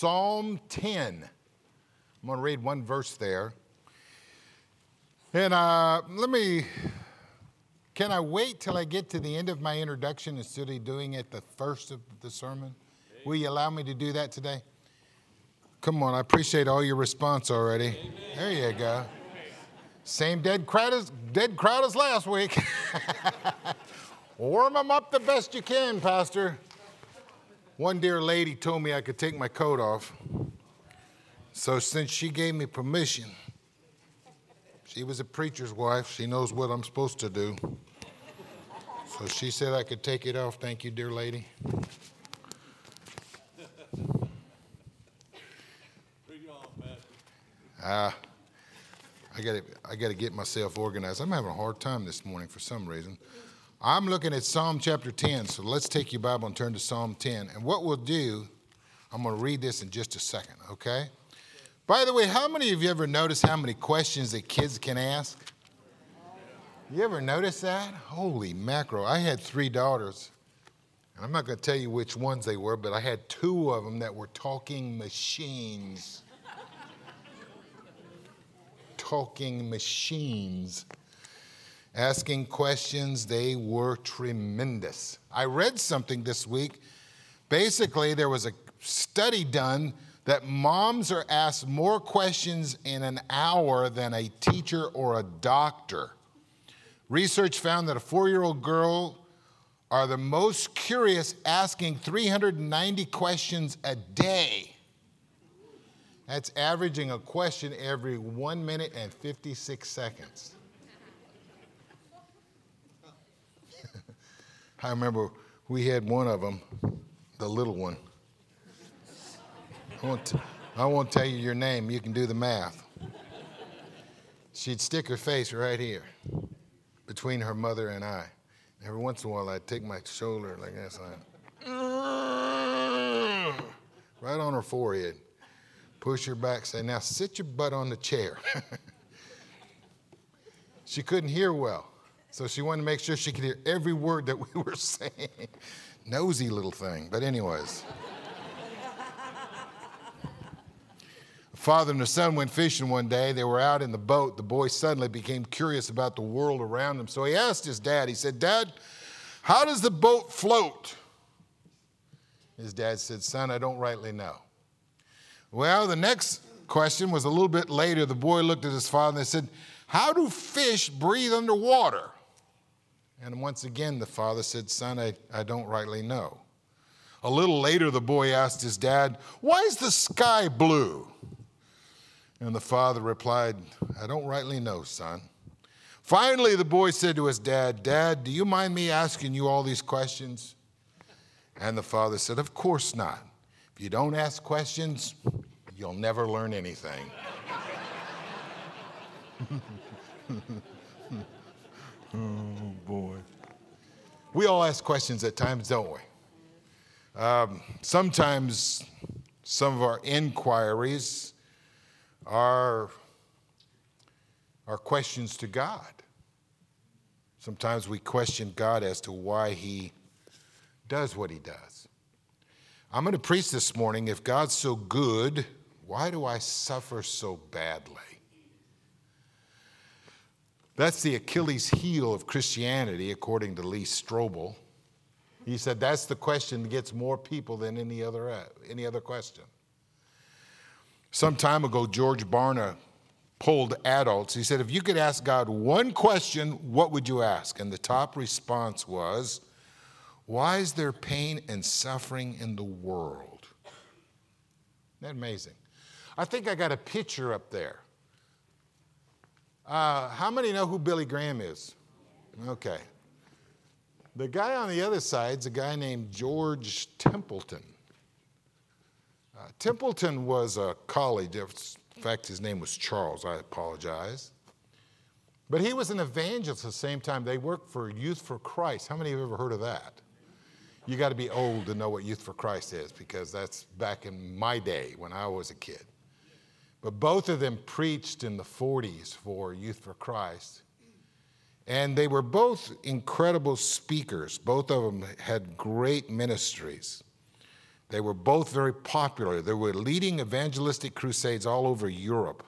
Psalm 10. I'm going to read one verse there. And uh, let me, can I wait till I get to the end of my introduction instead of doing it the first of the sermon? Will you allow me to do that today? Come on, I appreciate all your response already. Amen. There you go. Same dead crowd as, dead crowd as last week. Warm them up the best you can, Pastor. One dear lady told me I could take my coat off. So since she gave me permission, she was a preacher's wife. She knows what I'm supposed to do. So she said I could take it off. Thank you, dear lady. Uh, I got I got to get myself organized. I'm having a hard time this morning for some reason. I'm looking at Psalm chapter 10, so let's take your Bible and turn to Psalm 10. And what we'll do, I'm going to read this in just a second, okay? By the way, how many of you ever noticed how many questions that kids can ask? You ever notice that? Holy mackerel. I had three daughters, and I'm not going to tell you which ones they were, but I had two of them that were talking machines. talking machines asking questions. They were tremendous. I read something this week. Basically, there was a study done that moms are asked more questions in an hour than a teacher or a doctor. Research found that a four year old girl are the most curious, asking 390 questions a day. That's averaging a question every one minute and 56 seconds. I remember we had one of them, the little one. I won't, t- I won't tell you your name, you can do the math. She'd stick her face right here between her mother and I. Every once in a while, I'd take my shoulder like this, right on her forehead, push her back, say, Now sit your butt on the chair. she couldn't hear well. So she wanted to make sure she could hear every word that we were saying. Nosy little thing. But, anyways. Father and the son went fishing one day. They were out in the boat. The boy suddenly became curious about the world around him. So he asked his dad, he said, Dad, how does the boat float? His dad said, Son, I don't rightly know. Well, the next question was a little bit later. The boy looked at his father and said, How do fish breathe underwater? And once again, the father said, Son, I, I don't rightly know. A little later, the boy asked his dad, Why is the sky blue? And the father replied, I don't rightly know, son. Finally, the boy said to his dad, Dad, do you mind me asking you all these questions? And the father said, Of course not. If you don't ask questions, you'll never learn anything. Oh, boy. We all ask questions at times, don't we? Um, sometimes some of our inquiries are, are questions to God. Sometimes we question God as to why He does what He does. I'm going to preach this morning if God's so good, why do I suffer so badly? That's the Achilles heel of Christianity, according to Lee Strobel. He said that's the question that gets more people than any other, uh, any other question. Some time ago, George Barna polled adults. He said, if you could ask God one question, what would you ask? And the top response was, why is there pain and suffering in the world? Isn't that amazing? I think I got a picture up there. Uh, how many know who Billy Graham is? Okay. The guy on the other side is a guy named George Templeton. Uh, Templeton was a college, in fact, his name was Charles, I apologize. But he was an evangelist at the same time. They worked for Youth for Christ. How many have ever heard of that? You got to be old to know what Youth for Christ is because that's back in my day when I was a kid. But both of them preached in the 40s for Youth for Christ. And they were both incredible speakers. Both of them had great ministries. They were both very popular. They were leading evangelistic crusades all over Europe.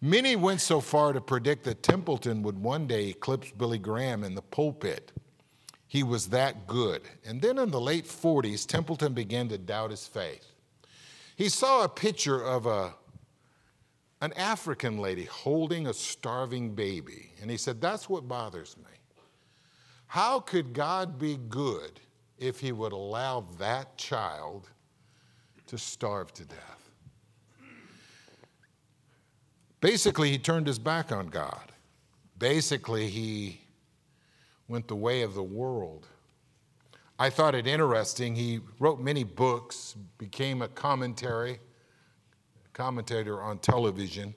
Many went so far to predict that Templeton would one day eclipse Billy Graham in the pulpit. He was that good. And then in the late 40s, Templeton began to doubt his faith. He saw a picture of a, an African lady holding a starving baby, and he said, That's what bothers me. How could God be good if he would allow that child to starve to death? Basically, he turned his back on God. Basically, he went the way of the world. I thought it interesting. He wrote many books, became a commentary, commentator on television.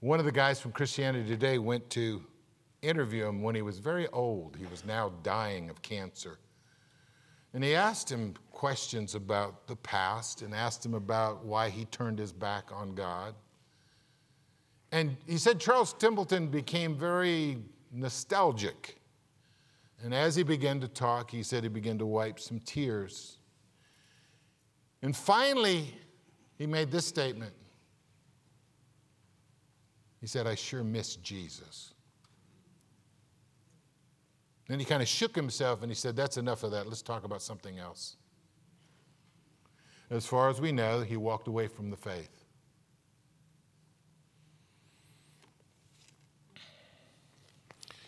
One of the guys from Christianity Today went to interview him when he was very old. He was now dying of cancer. And he asked him questions about the past and asked him about why he turned his back on God. And he said Charles Templeton became very nostalgic. And as he began to talk, he said he began to wipe some tears. And finally, he made this statement. He said, I sure miss Jesus. Then he kind of shook himself and he said, That's enough of that. Let's talk about something else. As far as we know, he walked away from the faith.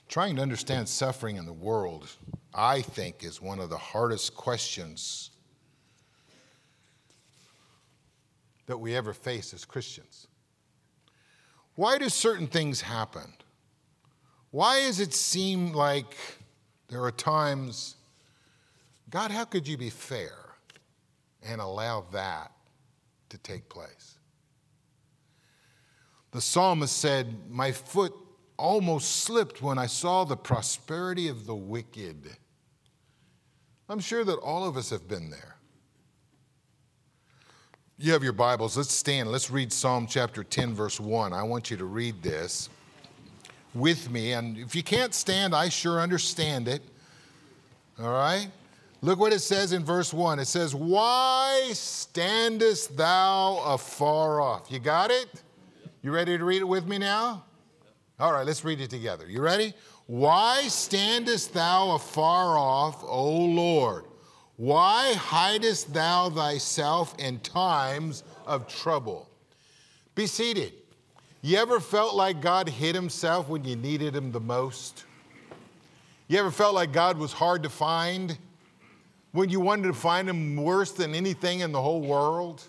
Trying to understand suffering in the world, I think, is one of the hardest questions that we ever face as Christians. Why do certain things happen? Why does it seem like there are times, God, how could you be fair and allow that to take place? The psalmist said, My foot almost slipped when I saw the prosperity of the wicked. I'm sure that all of us have been there. You have your Bibles. Let's stand. Let's read Psalm chapter 10, verse 1. I want you to read this with me. And if you can't stand, I sure understand it. All right? Look what it says in verse 1. It says, Why standest thou afar off? You got it? You ready to read it with me now? All right, let's read it together. You ready? Why standest thou afar off, O Lord? Why hidest thou thyself in times of trouble? Be seated. You ever felt like God hid himself when you needed him the most? You ever felt like God was hard to find? When you wanted to find him worse than anything in the whole world?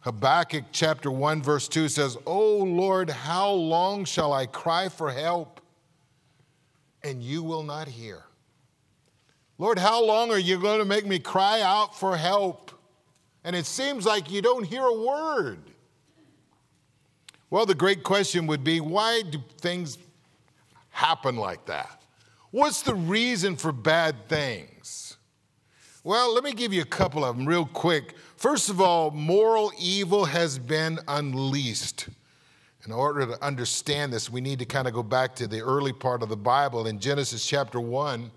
Habakkuk chapter 1, verse 2 says, Oh Lord, how long shall I cry for help and you will not hear? Lord, how long are you going to make me cry out for help? And it seems like you don't hear a word. Well, the great question would be why do things happen like that? What's the reason for bad things? Well, let me give you a couple of them real quick. First of all, moral evil has been unleashed. In order to understand this, we need to kind of go back to the early part of the Bible in Genesis chapter 1,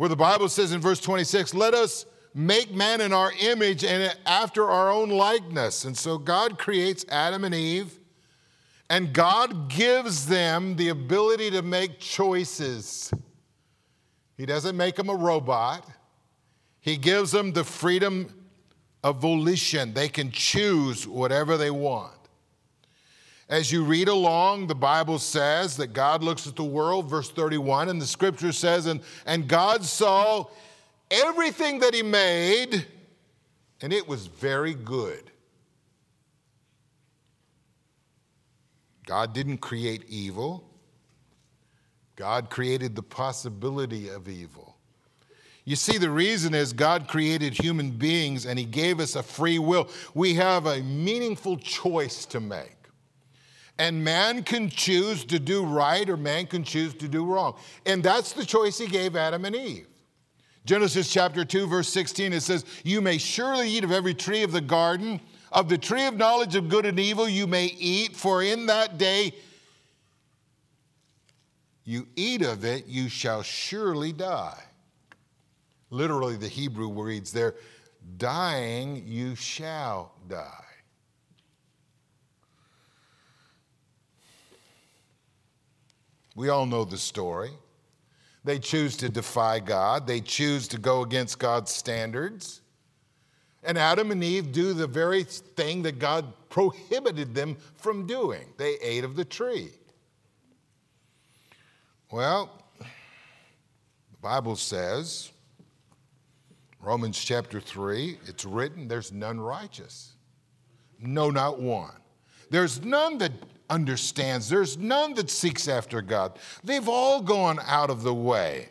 where the Bible says in verse 26, Let us make man in our image and after our own likeness. And so God creates Adam and Eve, and God gives them the ability to make choices. He doesn't make them a robot, He gives them the freedom of volition. They can choose whatever they want. As you read along, the Bible says that God looks at the world, verse 31, and the scripture says, and, and God saw everything that He made, and it was very good. God didn't create evil, God created the possibility of evil. You see, the reason is God created human beings and He gave us a free will. We have a meaningful choice to make. And man can choose to do right or man can choose to do wrong. And that's the choice He gave Adam and Eve. Genesis chapter 2, verse 16, it says, You may surely eat of every tree of the garden, of the tree of knowledge of good and evil you may eat, for in that day you eat of it, you shall surely die. Literally, the Hebrew reads there, dying you shall die. We all know the story. They choose to defy God, they choose to go against God's standards. And Adam and Eve do the very thing that God prohibited them from doing. They ate of the tree. Well, the Bible says, Romans chapter 3, it's written, there's none righteous. No, not one. There's none that understands, there's none that seeks after God. They've all gone out of the way,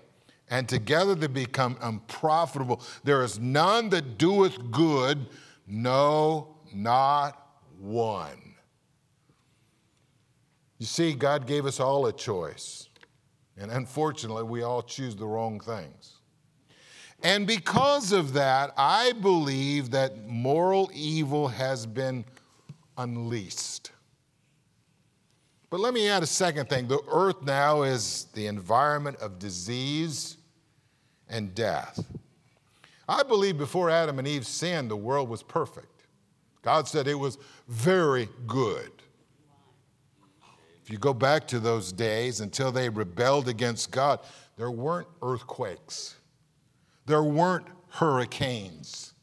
and together they become unprofitable. There is none that doeth good, no, not one. You see, God gave us all a choice. And unfortunately, we all choose the wrong things. And because of that, I believe that moral evil has been unleashed. But let me add a second thing. The earth now is the environment of disease and death. I believe before Adam and Eve sinned, the world was perfect. God said it was very good. If you go back to those days until they rebelled against God, there weren't earthquakes, there weren't hurricanes,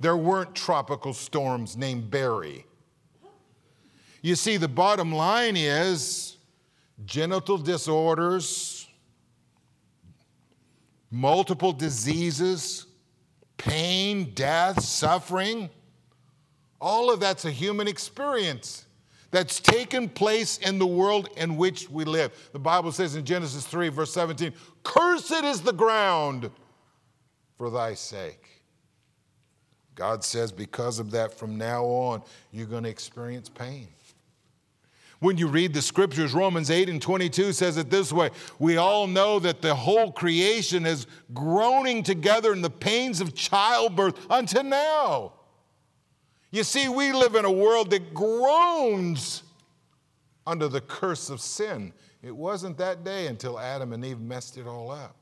there weren't tropical storms named Barry. You see, the bottom line is genital disorders, multiple diseases, pain, death, suffering. All of that's a human experience that's taken place in the world in which we live. The Bible says in Genesis 3, verse 17, Cursed is the ground for thy sake. God says, because of that, from now on, you're going to experience pain. When you read the scriptures, Romans 8 and 22 says it this way We all know that the whole creation is groaning together in the pains of childbirth until now. You see, we live in a world that groans under the curse of sin. It wasn't that day until Adam and Eve messed it all up.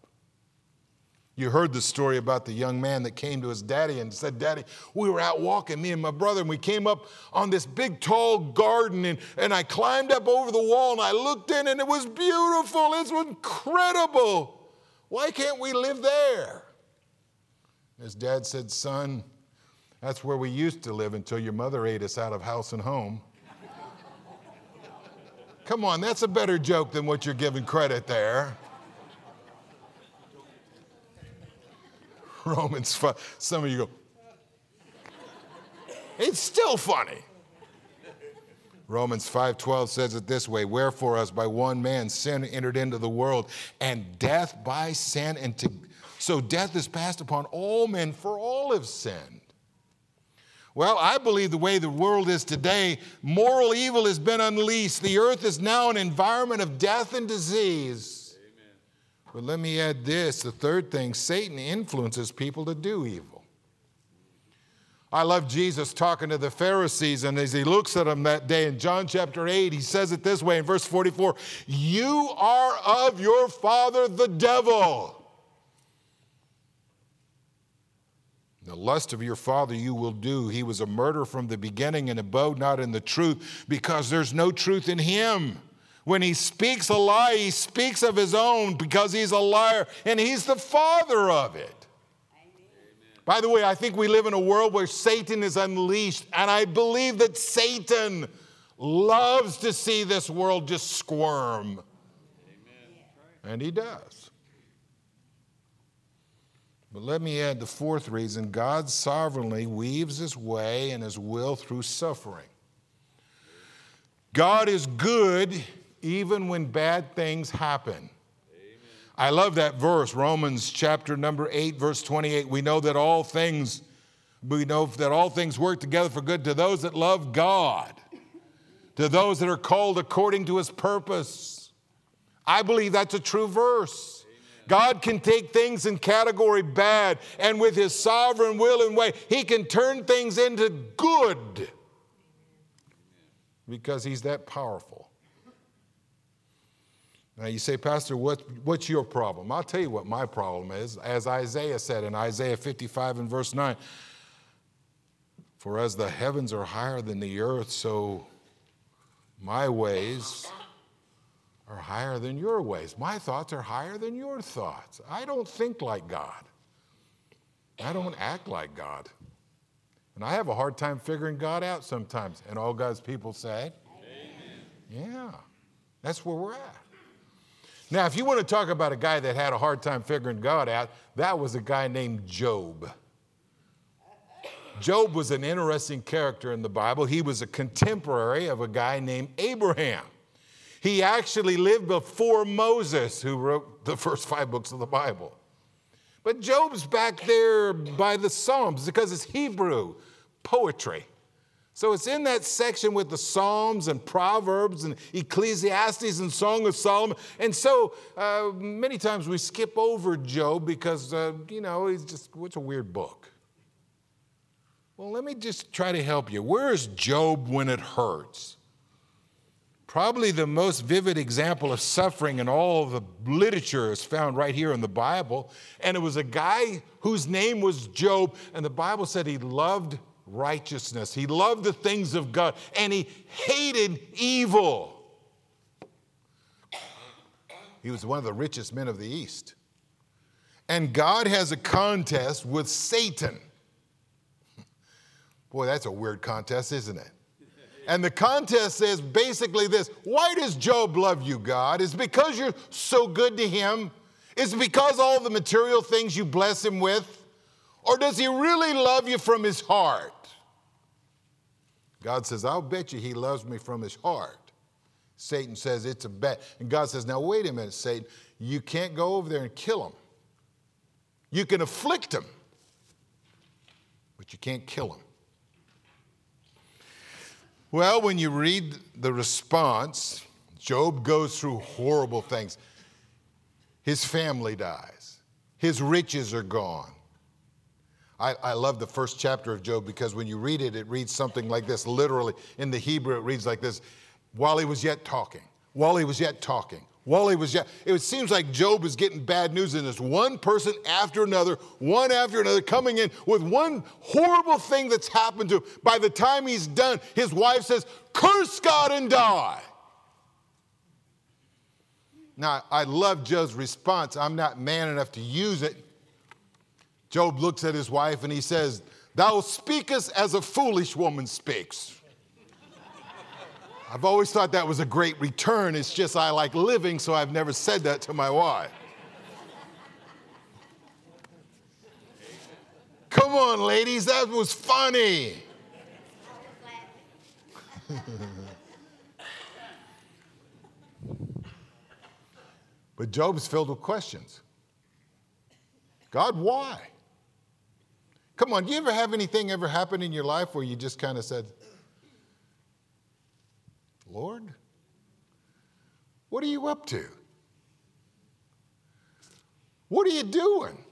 You heard the story about the young man that came to his daddy and said, Daddy, we were out walking, me and my brother, and we came up on this big tall garden, and, and I climbed up over the wall and I looked in, and it was beautiful. It was incredible. Why can't we live there? His dad said, Son, that's where we used to live until your mother ate us out of house and home. Come on, that's a better joke than what you're giving credit there. Romans 5. Some of you go, it's still funny. Romans 5:12 says it this way, wherefore as by one man sin entered into the world and death by sin and to, so death is passed upon all men for all have sinned. Well, I believe the way the world is today, moral evil has been unleashed. The earth is now an environment of death and disease. But let me add this the third thing Satan influences people to do evil. I love Jesus talking to the Pharisees, and as he looks at them that day in John chapter 8, he says it this way in verse 44 You are of your father the devil The lust of your father you will do. He was a murderer from the beginning and abode not in the truth because there's no truth in him. When he speaks a lie, he speaks of his own because he's a liar and he's the father of it. Amen. By the way, I think we live in a world where Satan is unleashed, and I believe that Satan loves to see this world just squirm. Amen. And he does. But let me add the fourth reason God sovereignly weaves his way and his will through suffering. God is good even when bad things happen. I love that verse, Romans chapter number 8, verse 28. We know that all things, we know that all things work together for good to those that love God, to those that are called according to his purpose. I believe that's a true verse. God can take things in category bad, and with His sovereign will and way, He can turn things into good because He's that powerful. Now you say, Pastor, what, what's your problem? I'll tell you what my problem is. As Isaiah said in Isaiah 55 and verse 9, for as the heavens are higher than the earth, so my ways are higher than your ways. My thoughts are higher than your thoughts. I don't think like God. I don't act like God. And I have a hard time figuring God out sometimes. And all God's people say, Amen. Yeah, that's where we're at. Now, if you want to talk about a guy that had a hard time figuring God out, that was a guy named Job. Job was an interesting character in the Bible. He was a contemporary of a guy named Abraham. He actually lived before Moses, who wrote the first five books of the Bible. But Job's back there by the Psalms because it's Hebrew poetry. So it's in that section with the Psalms and Proverbs and Ecclesiastes and Song of Solomon. And so uh, many times we skip over Job because, uh, you know, he's just, what's a weird book? Well, let me just try to help you. Where is Job when it hurts? Probably the most vivid example of suffering in all the literature is found right here in the Bible. And it was a guy whose name was Job, and the Bible said he loved righteousness, he loved the things of God, and he hated evil. He was one of the richest men of the East. And God has a contest with Satan. Boy, that's a weird contest, isn't it? And the contest says basically this Why does Job love you, God? Is because you're so good to him? Is because all the material things you bless him with? Or does he really love you from his heart? God says, I'll bet you he loves me from his heart. Satan says it's a bet. And God says, Now wait a minute, Satan. You can't go over there and kill him. You can afflict him, but you can't kill him. Well, when you read the response, Job goes through horrible things. His family dies, his riches are gone. I, I, love the first chapter of Job because when you read it, it reads something like this. Literally, in the Hebrew, it reads like this While he was yet talking, while he was yet talking, while he was yet, it seems like Job is getting bad news, and there's one person after another, one after another, coming in with one horrible thing that's happened to him. By the time he's done, his wife says, Curse God and die. Now, I love Job's response. I'm not man enough to use it. Job looks at his wife and he says, Thou speakest as a foolish woman speaks. I've always thought that was a great return. It's just I like living, so I've never said that to my wife. Come on, ladies, that was funny. but Job's filled with questions. God, why? Come on, do you ever have anything ever happen in your life where you just kind of said, Lord, what are you up to? What are you doing?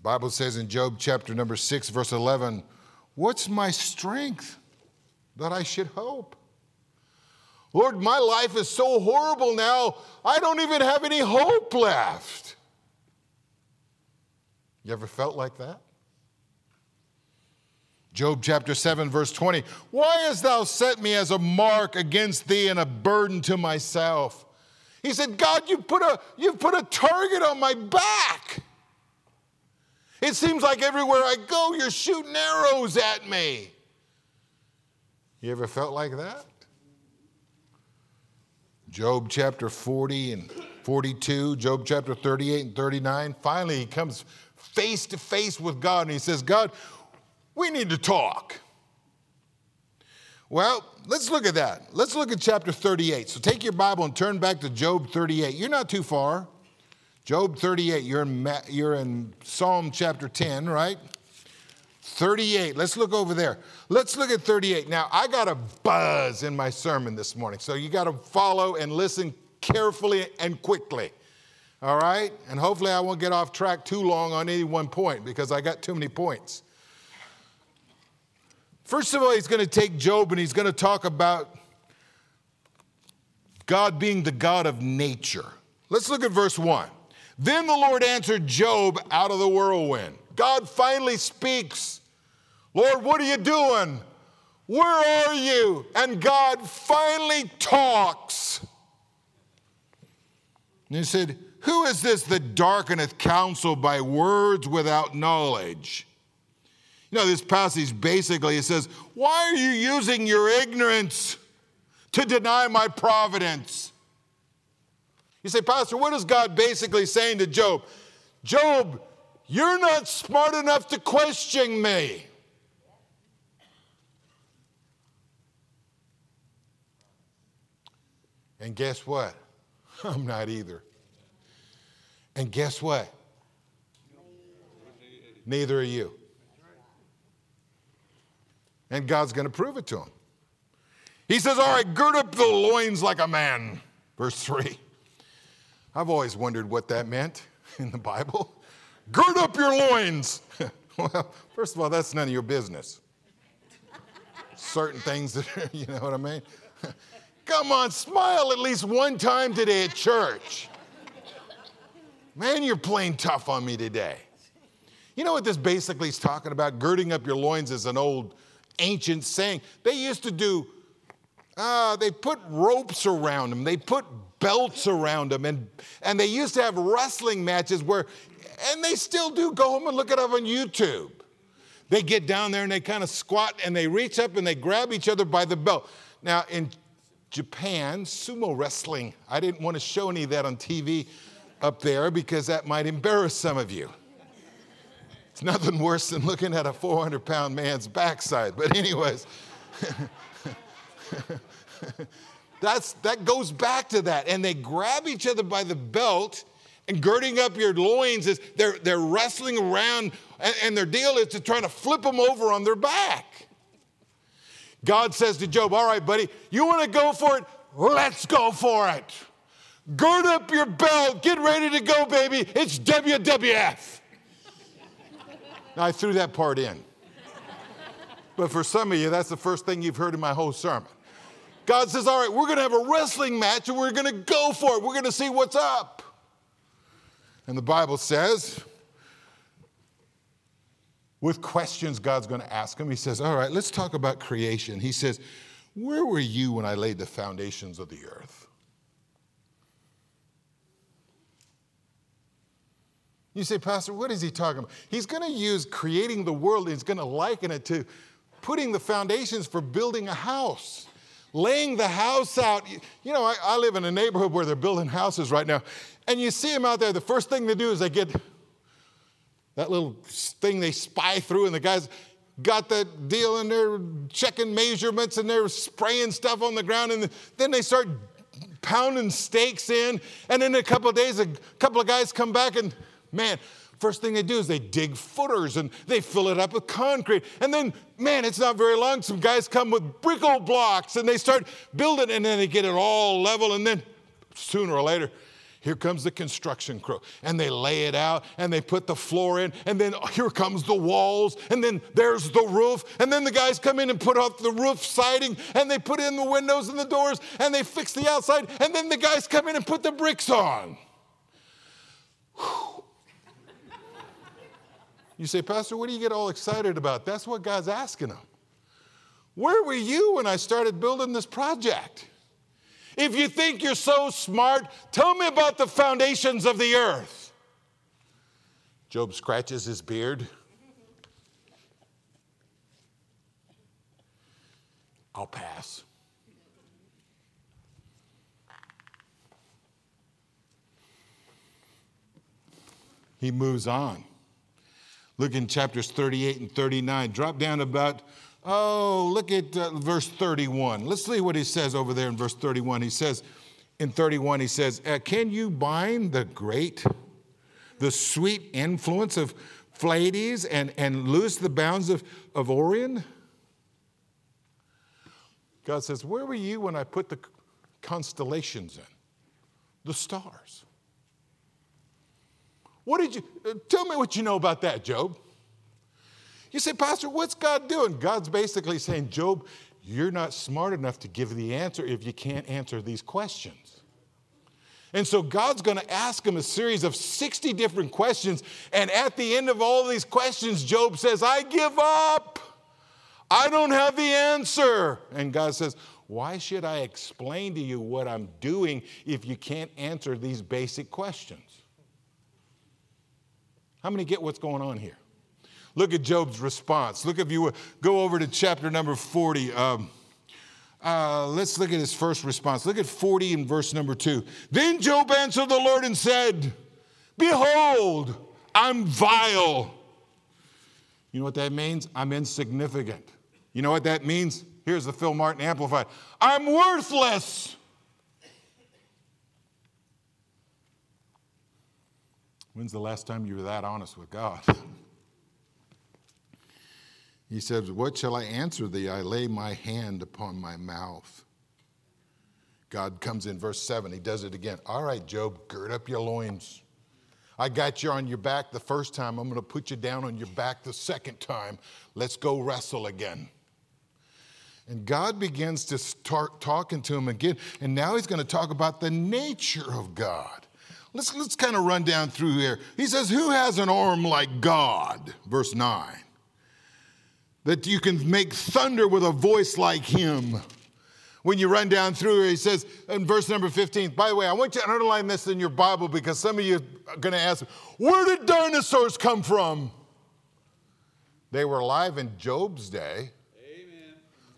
Bible says in Job chapter number 6 verse 11, "What's my strength that I should hope?" Lord, my life is so horrible now, I don't even have any hope left. You ever felt like that? Job chapter 7, verse 20. Why hast thou set me as a mark against thee and a burden to myself? He said, God, you put a, you've put a target on my back. It seems like everywhere I go, you're shooting arrows at me. You ever felt like that? Job chapter 40 and 42, Job chapter 38 and 39. Finally, he comes face to face with God and he says, God, we need to talk. Well, let's look at that. Let's look at chapter 38. So take your Bible and turn back to Job 38. You're not too far. Job 38, you're in, you're in Psalm chapter 10, right? 38. Let's look over there. Let's look at 38. Now, I got a buzz in my sermon this morning, so you got to follow and listen carefully and quickly. All right? And hopefully, I won't get off track too long on any one point because I got too many points. First of all, he's going to take Job and he's going to talk about God being the God of nature. Let's look at verse 1. Then the Lord answered Job out of the whirlwind. God finally speaks. Lord, what are you doing? Where are you? And God finally talks. And he said, Who is this that darkeneth counsel by words without knowledge? You know, this passage basically it says, Why are you using your ignorance to deny my providence? You say, Pastor, what is God basically saying to Job? Job, you're not smart enough to question me. And guess what? I'm not either. And guess what? Neither are you. And God's going to prove it to him. He says, All right, gird up the loins like a man. Verse 3. I've always wondered what that meant in the Bible. Gird up your loins. well, first of all, that's none of your business. Certain things that, you know what I mean? Come on, smile at least one time today at church. Man, you're playing tough on me today. You know what this basically is talking about? Girding up your loins is an old ancient saying. They used to do, uh, they put ropes around them, they put belts around them, and, and they used to have wrestling matches where, and they still do. Go home and look it up on YouTube. They get down there and they kind of squat and they reach up and they grab each other by the belt. Now, in Japan, sumo wrestling, I didn't want to show any of that on TV up there because that might embarrass some of you. It's nothing worse than looking at a 400 pound man's backside. But, anyways, that's, that goes back to that. And they grab each other by the belt and girding up your loins is they're, they're wrestling around and, and their deal is to try to flip them over on their back. God says to Job, All right, buddy, you want to go for it? Let's go for it. Gird up your belt, get ready to go, baby. It's WWF. now, I threw that part in. But for some of you, that's the first thing you've heard in my whole sermon. God says, All right, we're going to have a wrestling match and we're going to go for it. We're going to see what's up. And the Bible says, with questions God's going to ask him, he says, All right, let's talk about creation. He says, Where were you when I laid the foundations of the earth? You say, Pastor, what is he talking about? He's going to use creating the world, he's going to liken it to putting the foundations for building a house, laying the house out. You know, I, I live in a neighborhood where they're building houses right now, and you see them out there. The first thing they do is they get that little thing they spy through, and the guys got that deal and they're checking measurements and they're spraying stuff on the ground, and then they start pounding stakes in. And in a couple of days, a couple of guys come back and man, first thing they do is they dig footers and they fill it up with concrete. And then, man, it's not very long. Some guys come with brickle blocks and they start building and then they get it all level. And then sooner or later, here comes the construction crew, and they lay it out and they put the floor in, and then here comes the walls, and then there's the roof, and then the guys come in and put up the roof siding, and they put in the windows and the doors, and they fix the outside, and then the guys come in and put the bricks on. You say, Pastor, what do you get all excited about? That's what God's asking them. Where were you when I started building this project? If you think you're so smart, tell me about the foundations of the earth. Job scratches his beard. I'll pass. He moves on. Look in chapters 38 and 39. Drop down about Oh, look at uh, verse 31. Let's see what he says over there in verse 31. He says, in 31, he says, uh, Can you bind the great, the sweet influence of Pleiades and, and loose the bounds of, of Orion? God says, Where were you when I put the constellations in? The stars. What did you, uh, tell me what you know about that, Job. You say, Pastor, what's God doing? God's basically saying, Job, You're not smart enough to give the answer if you can't answer these questions. And so God's going to ask him a series of 60 different questions. And at the end of all these questions, Job says, I give up. I don't have the answer. And God says, Why should I explain to you what I'm doing if you can't answer these basic questions? How many get what's going on here? Look at Job's response. Look, if you go over to chapter number 40. Um, uh, let's look at his first response. Look at 40 and verse number 2. Then Job answered the Lord and said, Behold, I'm vile. You know what that means? I'm insignificant. You know what that means? Here's the Phil Martin Amplified I'm worthless. When's the last time you were that honest with God? He says, What shall I answer thee? I lay my hand upon my mouth. God comes in verse 7. He does it again. All right, Job, gird up your loins. I got you on your back the first time. I'm going to put you down on your back the second time. Let's go wrestle again. And God begins to start talking to him again. And now he's going to talk about the nature of God. Let's, let's kind of run down through here. He says, Who has an arm like God? Verse 9 that you can make thunder with a voice like him. When you run down through here, he says in verse number 15, by the way, I want you to underline this in your Bible because some of you are going to ask, where did dinosaurs come from? They were alive in Job's day. Amen.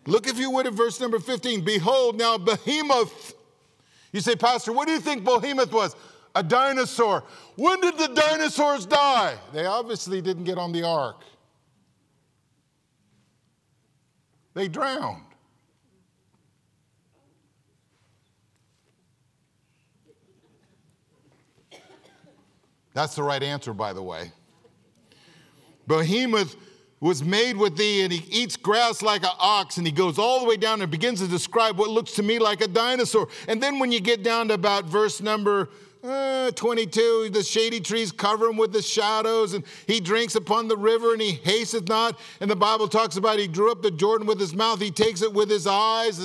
Look, if you would, at verse number 15. Behold, now behemoth. You say, Pastor, what do you think behemoth was? A dinosaur. When did the dinosaurs die? They obviously didn't get on the ark. They drowned. That's the right answer, by the way. Behemoth was made with thee, and he eats grass like an ox, and he goes all the way down and begins to describe what looks to me like a dinosaur. And then when you get down to about verse number uh, 22, the shady trees cover him with the shadows, and he drinks upon the river and he hasteth not. And the Bible talks about he drew up the Jordan with his mouth, he takes it with his eyes.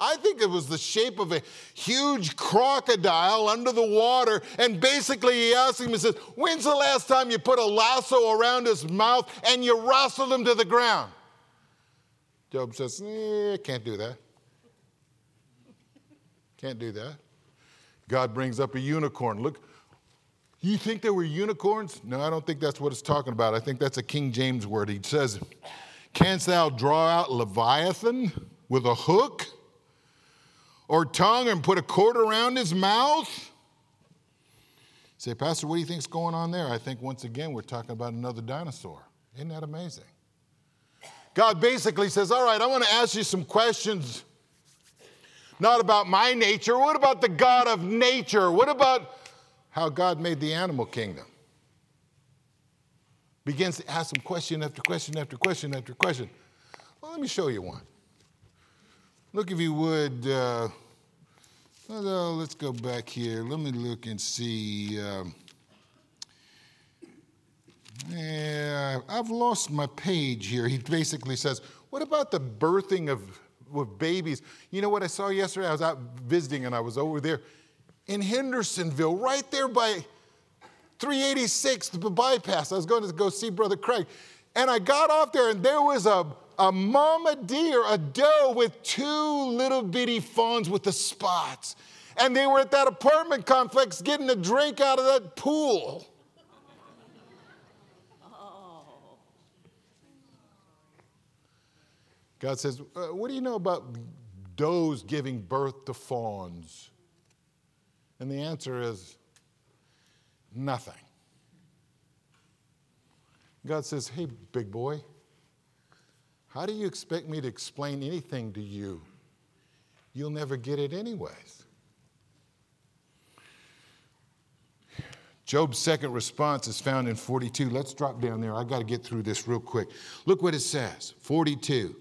I think it was the shape of a huge crocodile under the water. And basically, he asks him, he says, When's the last time you put a lasso around his mouth and you wrestled him to the ground? Job says, eh, Can't do that. Can't do that. God brings up a unicorn. Look, you think there were unicorns? No, I don't think that's what it's talking about. I think that's a King James word. He says, Canst thou draw out Leviathan with a hook or tongue and put a cord around his mouth? say, Pastor, what do you think's going on there? I think once again we're talking about another dinosaur. Isn't that amazing? God basically says, All right, I want to ask you some questions not about my nature. What about the God of nature? What about how God made the animal kingdom? Begins to ask him question after question after question after question. Well, let me show you one. Look, if you would, uh, let's go back here. Let me look and see. Um, yeah, I've lost my page here. He basically says, What about the birthing of with babies. You know what I saw yesterday? I was out visiting and I was over there in Hendersonville, right there by 386, the bypass. I was going to go see Brother Craig. And I got off there and there was a, a mama deer, a doe with two little bitty fawns with the spots. And they were at that apartment complex getting a drink out of that pool. God says, uh, What do you know about does giving birth to fawns? And the answer is nothing. God says, Hey, big boy, how do you expect me to explain anything to you? You'll never get it, anyways. Job's second response is found in 42. Let's drop down there. I got to get through this real quick. Look what it says 42.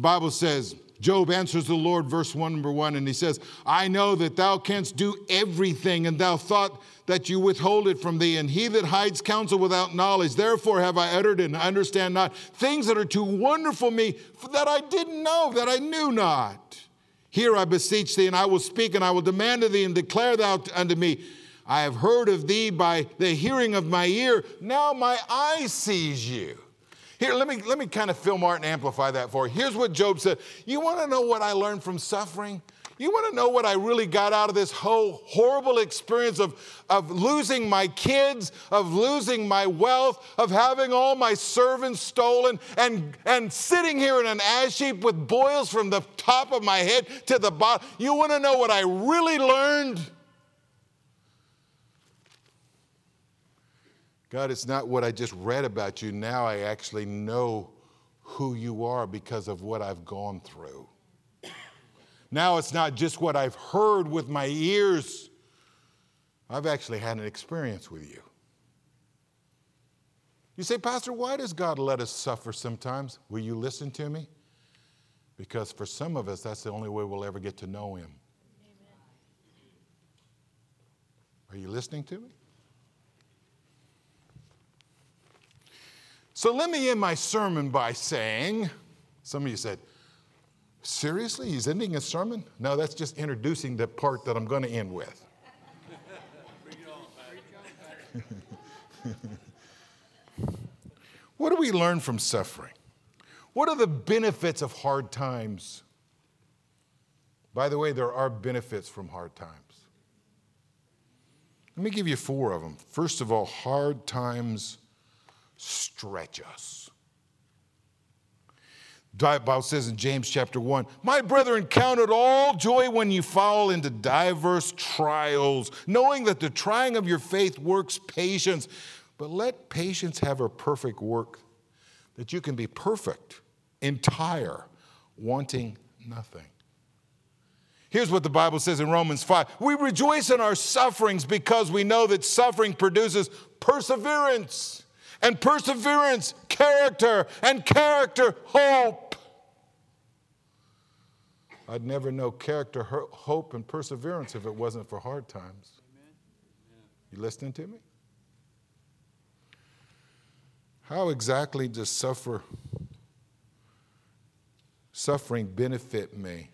Bible says, Job answers the Lord, verse 1, number 1, and he says, I know that thou canst do everything, and thou thought that you withhold it from thee, and he that hides counsel without knowledge. Therefore have I uttered and understand not things that are too wonderful me that I didn't know, that I knew not. Here I beseech thee, and I will speak, and I will demand of thee, and declare thou unto me. I have heard of thee by the hearing of my ear. Now my eye sees you. Here, let me, let me kind of film art and amplify that for you. Here's what Job said You want to know what I learned from suffering? You want to know what I really got out of this whole horrible experience of, of losing my kids, of losing my wealth, of having all my servants stolen, and, and sitting here in an ash heap with boils from the top of my head to the bottom? You want to know what I really learned? God, it's not what I just read about you. Now I actually know who you are because of what I've gone through. Now it's not just what I've heard with my ears, I've actually had an experience with you. You say, Pastor, why does God let us suffer sometimes? Will you listen to me? Because for some of us, that's the only way we'll ever get to know Him. Amen. Are you listening to me? So let me end my sermon by saying, some of you said, Seriously? He's ending his sermon? No, that's just introducing the part that I'm going to end with. what do we learn from suffering? What are the benefits of hard times? By the way, there are benefits from hard times. Let me give you four of them. First of all, hard times stretch us. Bible says in James chapter 1, My brethren, count it all joy when you fall into diverse trials, knowing that the trying of your faith works patience. But let patience have a perfect work, that you can be perfect, entire, wanting nothing. Here's what the Bible says in Romans 5 We rejoice in our sufferings because we know that suffering produces perseverance and perseverance, character, and character, hope. I'd never know character, hope, and perseverance if it wasn't for hard times. You listening to me? How exactly does suffer, suffering benefit me?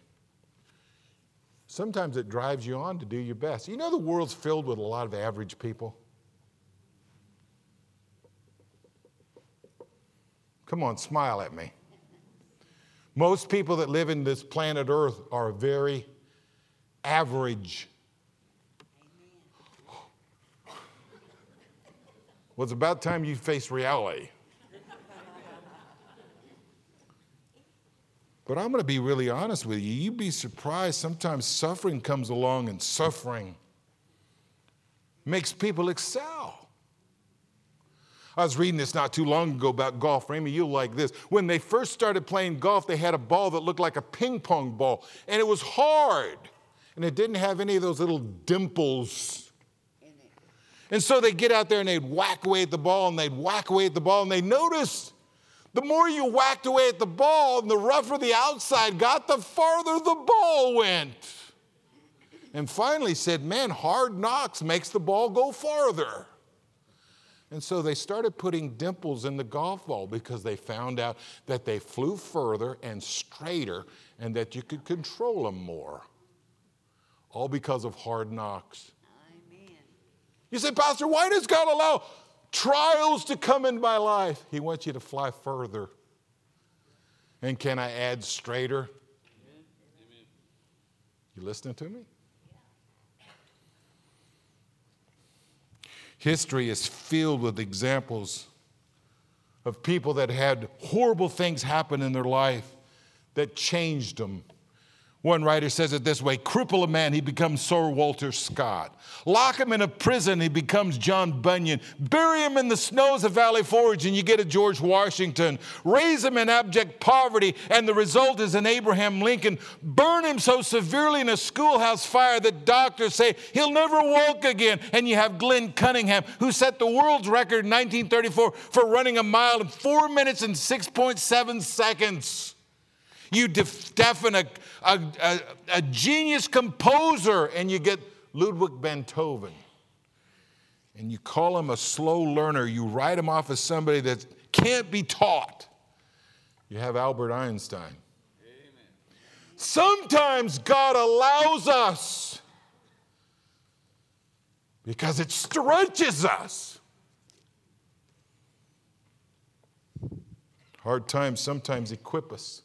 Sometimes it drives you on to do your best. You know, the world's filled with a lot of average people. Come on, smile at me. Most people that live in this planet Earth are very average. Well, it's about time you face reality. But I'm going to be really honest with you. You'd be surprised. Sometimes suffering comes along, and suffering makes people excel. I was reading this not too long ago about golf. Ramy, you'll like this. When they first started playing golf, they had a ball that looked like a ping pong ball, and it was hard, and it didn't have any of those little dimples. And so they'd get out there and they'd whack away at the ball, and they'd whack away at the ball, and they noticed the more you whacked away at the ball and the rougher the outside got, the farther the ball went. And finally said, Man, hard knocks makes the ball go farther. And so they started putting dimples in the golf ball because they found out that they flew further and straighter and that you could control them more. All because of hard knocks. Amen. You say, Pastor, why does God allow trials to come in my life? He wants you to fly further. And can I add straighter? Amen. You listening to me? History is filled with examples of people that had horrible things happen in their life that changed them one writer says it this way cripple a man, he becomes Sir Walter Scott. Lock him in a prison, he becomes John Bunyan. Bury him in the snows of Valley Forge, and you get a George Washington. Raise him in abject poverty, and the result is an Abraham Lincoln. Burn him so severely in a schoolhouse fire that doctors say he'll never walk again. And you have Glenn Cunningham, who set the world's record in 1934 for running a mile in four minutes and 6.7 seconds. You deafen a, a, a, a genius composer and you get Ludwig Beethoven. And you call him a slow learner. You write him off as somebody that can't be taught. You have Albert Einstein. Amen. Sometimes God allows us because it stretches us. Hard times sometimes equip us.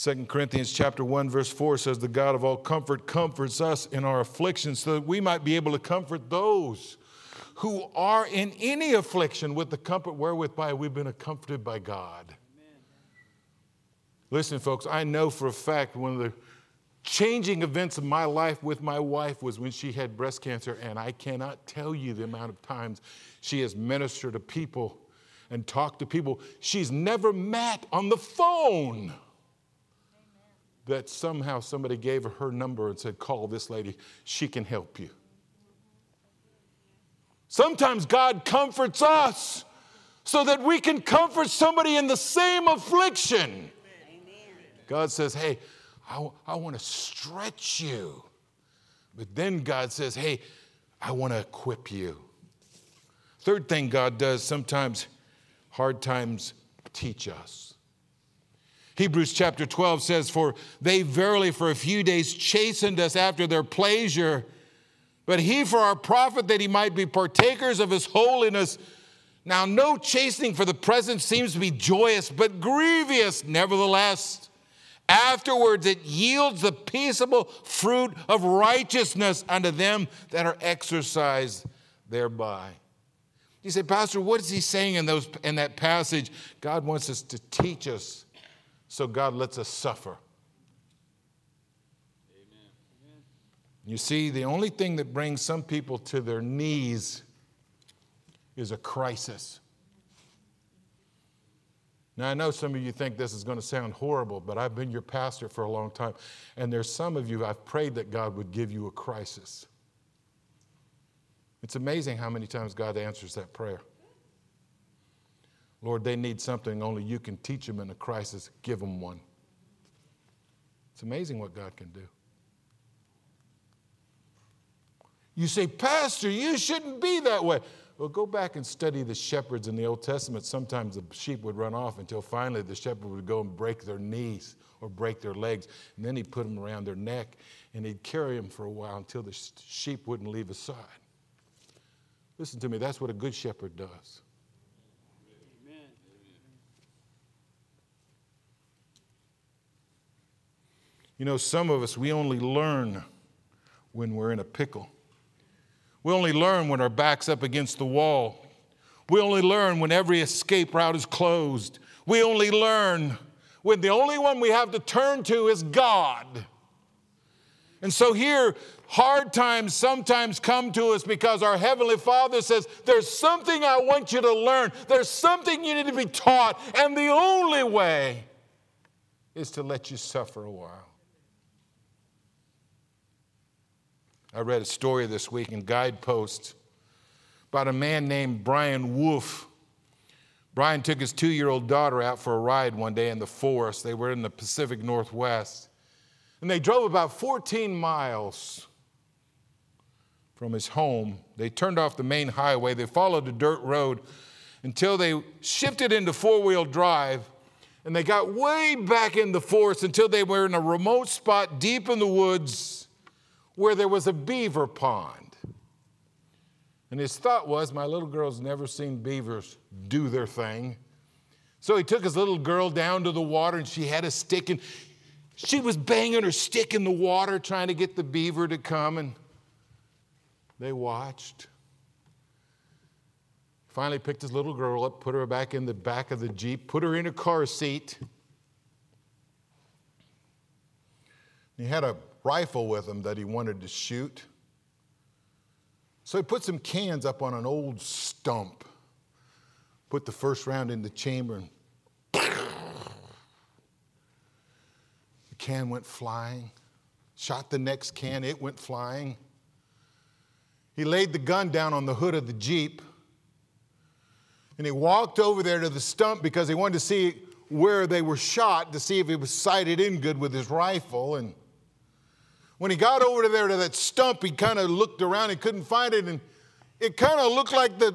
2 Corinthians chapter 1 verse 4 says the God of all comfort comforts us in our afflictions so that we might be able to comfort those who are in any affliction with the comfort wherewith by we've been comforted by God. Amen. Listen folks, I know for a fact one of the changing events of my life with my wife was when she had breast cancer and I cannot tell you the amount of times she has ministered to people and talked to people she's never met on the phone that somehow somebody gave her her number and said, Call this lady, she can help you. Sometimes God comforts us so that we can comfort somebody in the same affliction. God says, Hey, I, I want to stretch you. But then God says, Hey, I want to equip you. Third thing God does, sometimes hard times teach us. Hebrews chapter 12 says, For they verily for a few days chastened us after their pleasure, but he for our profit that he might be partakers of his holiness. Now, no chastening for the present seems to be joyous, but grievous nevertheless. Afterwards, it yields the peaceable fruit of righteousness unto them that are exercised thereby. You say, Pastor, what is he saying in, those, in that passage? God wants us to teach us so God lets us suffer. Amen. You see, the only thing that brings some people to their knees is a crisis. Now, I know some of you think this is going to sound horrible, but I've been your pastor for a long time. And there's some of you, I've prayed that God would give you a crisis. It's amazing how many times God answers that prayer. Lord, they need something only you can teach them in a crisis. Give them one. It's amazing what God can do. You say, Pastor, you shouldn't be that way. Well, go back and study the shepherds in the Old Testament. Sometimes the sheep would run off until finally the shepherd would go and break their knees or break their legs. And then he'd put them around their neck and he'd carry them for a while until the sheep wouldn't leave his side. Listen to me, that's what a good shepherd does. You know, some of us, we only learn when we're in a pickle. We only learn when our back's up against the wall. We only learn when every escape route is closed. We only learn when the only one we have to turn to is God. And so here, hard times sometimes come to us because our Heavenly Father says, There's something I want you to learn. There's something you need to be taught. And the only way is to let you suffer a while. I read a story this week in Guidepost about a man named Brian Wolf. Brian took his two year old daughter out for a ride one day in the forest. They were in the Pacific Northwest. And they drove about 14 miles from his home. They turned off the main highway. They followed a dirt road until they shifted into four wheel drive. And they got way back in the forest until they were in a remote spot deep in the woods where there was a beaver pond. And his thought was, my little girl's never seen beavers do their thing. So he took his little girl down to the water and she had a stick and she was banging her stick in the water trying to get the beaver to come and they watched. Finally picked his little girl up, put her back in the back of the Jeep, put her in a car seat. He had a rifle with him that he wanted to shoot. So he put some cans up on an old stump, put the first round in the chamber, and the can went flying. Shot the next can, it went flying. He laid the gun down on the hood of the Jeep and he walked over there to the stump because he wanted to see where they were shot to see if he was sighted in good with his rifle. And when he got over to there to that stump, he kind of looked around and couldn't find it. And it kind of looked like the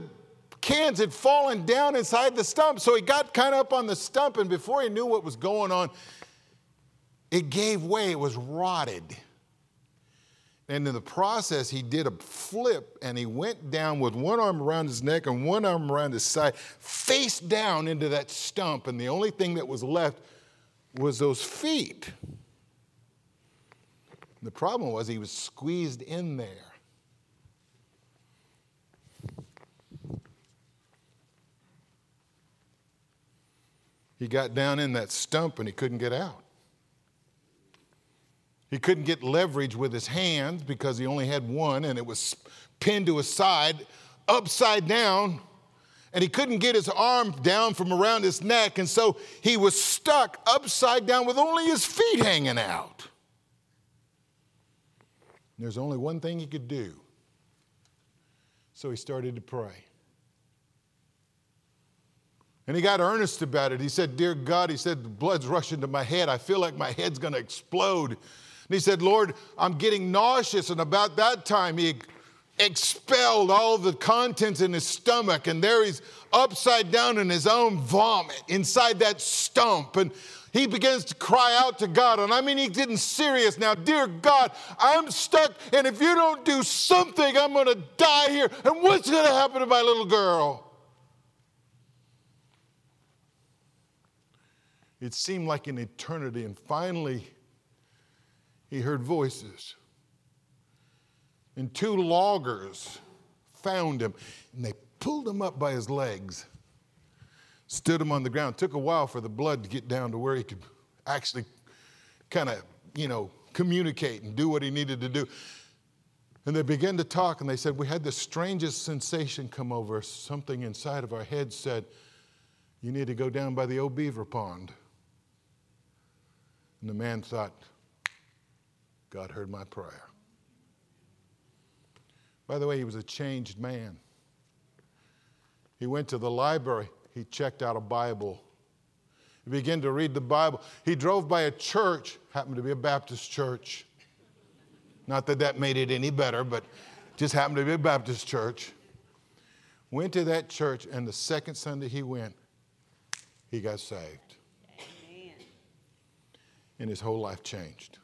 cans had fallen down inside the stump. So he got kind of up on the stump, and before he knew what was going on, it gave way. It was rotted. And in the process, he did a flip and he went down with one arm around his neck and one arm around his side, face down into that stump. And the only thing that was left was those feet. The problem was he was squeezed in there. He got down in that stump and he couldn't get out. He couldn't get leverage with his hands because he only had one and it was pinned to his side, upside down. And he couldn't get his arm down from around his neck. And so he was stuck upside down with only his feet hanging out. There's only one thing he could do. So he started to pray. And he got earnest about it. He said, Dear God, he said, the blood's rushing to my head. I feel like my head's going to explode. And he said, Lord, I'm getting nauseous. And about that time, he expelled all the contents in his stomach. And there he's upside down in his own vomit inside that stump. And he begins to cry out to God. And I mean, he's getting serious now. Dear God, I'm stuck. And if you don't do something, I'm going to die here. And what's going to happen to my little girl? It seemed like an eternity. And finally, he heard voices. And two loggers found him, and they pulled him up by his legs, stood him on the ground. It took a while for the blood to get down to where he could actually kind of, you know, communicate and do what he needed to do. And they began to talk, and they said, We had the strangest sensation come over. Something inside of our heads said, You need to go down by the old beaver pond. And the man thought, God heard my prayer. By the way, he was a changed man. He went to the library, he checked out a Bible. He began to read the Bible. He drove by a church, happened to be a Baptist church. Not that that made it any better, but just happened to be a Baptist church. Went to that church, and the second Sunday he went, he got saved. Amen. And his whole life changed.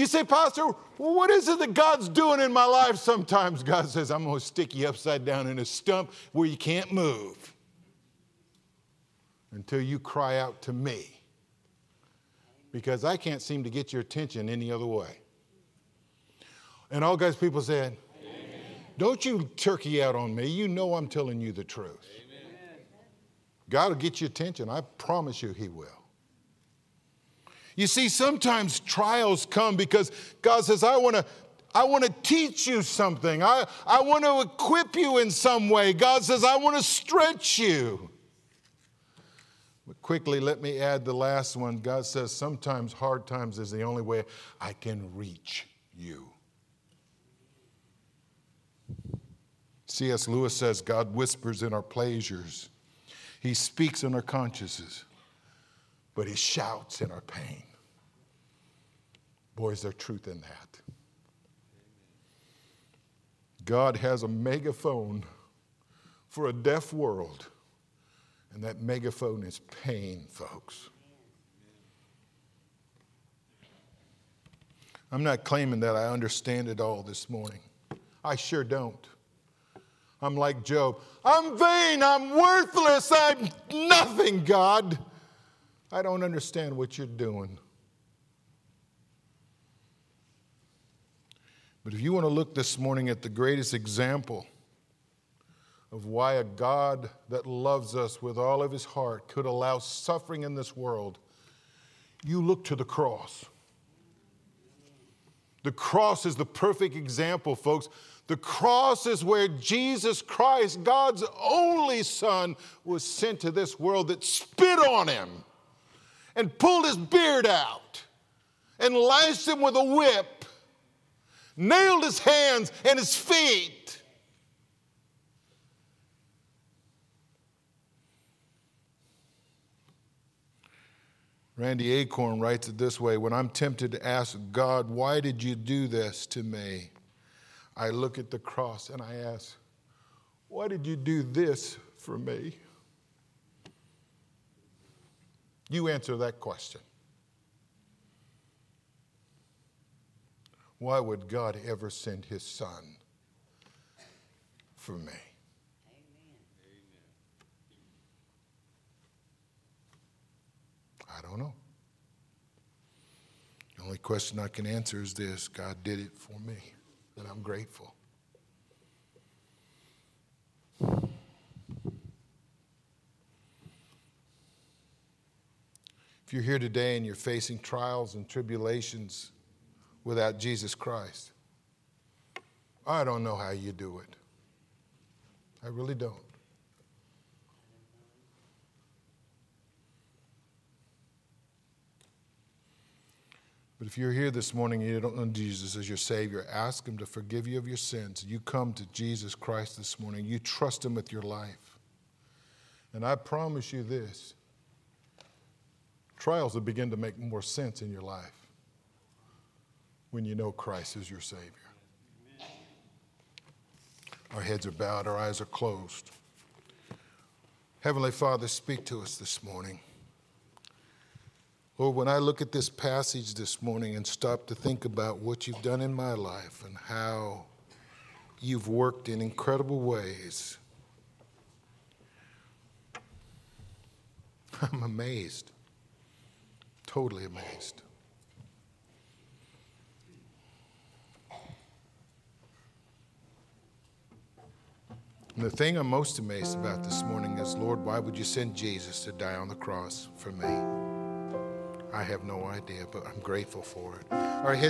You say, Pastor, what is it that God's doing in my life? Sometimes God says, I'm going to stick you upside down in a stump where you can't move until you cry out to me. Because I can't seem to get your attention any other way. And all God's people said, Amen. Don't you turkey out on me. You know I'm telling you the truth. Amen. God will get your attention. I promise you, He will. You see, sometimes trials come because God says, I want to. I want to teach you something. I, I want to equip you in some way. God says, I want to stretch you. But quickly, let me add the last one. God says, sometimes hard times is the only way I can reach you. C.S. Lewis says, God whispers in our pleasures, He speaks in our consciences, but He shouts in our pain. Boy, is there truth in that. God has a megaphone for a deaf world, and that megaphone is pain, folks. I'm not claiming that I understand it all this morning. I sure don't. I'm like Job. I'm vain. I'm worthless. I'm nothing, God. I don't understand what you're doing. But if you want to look this morning at the greatest example of why a God that loves us with all of his heart could allow suffering in this world, you look to the cross. The cross is the perfect example, folks. The cross is where Jesus Christ, God's only Son, was sent to this world that spit on him and pulled his beard out and lashed him with a whip nailed his hands and his feet. Randy Alcorn writes it this way When I'm tempted to ask God, why did you do this to me? I look at the cross and I ask, why did you do this for me? You answer that question. Why would God ever send his son for me? I don't know. The only question I can answer is this God did it for me, and I'm grateful. If you're here today and you're facing trials and tribulations without Jesus Christ, I don't know how you do it. I really don't. But if you're here this morning and you don't know Jesus as your Savior, ask Him to forgive you of your sins. You come to Jesus Christ this morning, you trust Him with your life. And I promise you this trials will begin to make more sense in your life when you know Christ is your Savior. Our heads are bowed, our eyes are closed. Heavenly Father, speak to us this morning. Lord, when I look at this passage this morning and stop to think about what you've done in my life and how you've worked in incredible ways, I'm amazed, totally amazed. And the thing I'm most amazed about this morning is, Lord, why would you send Jesus to die on the cross for me? I have no idea, but I'm grateful for it. Our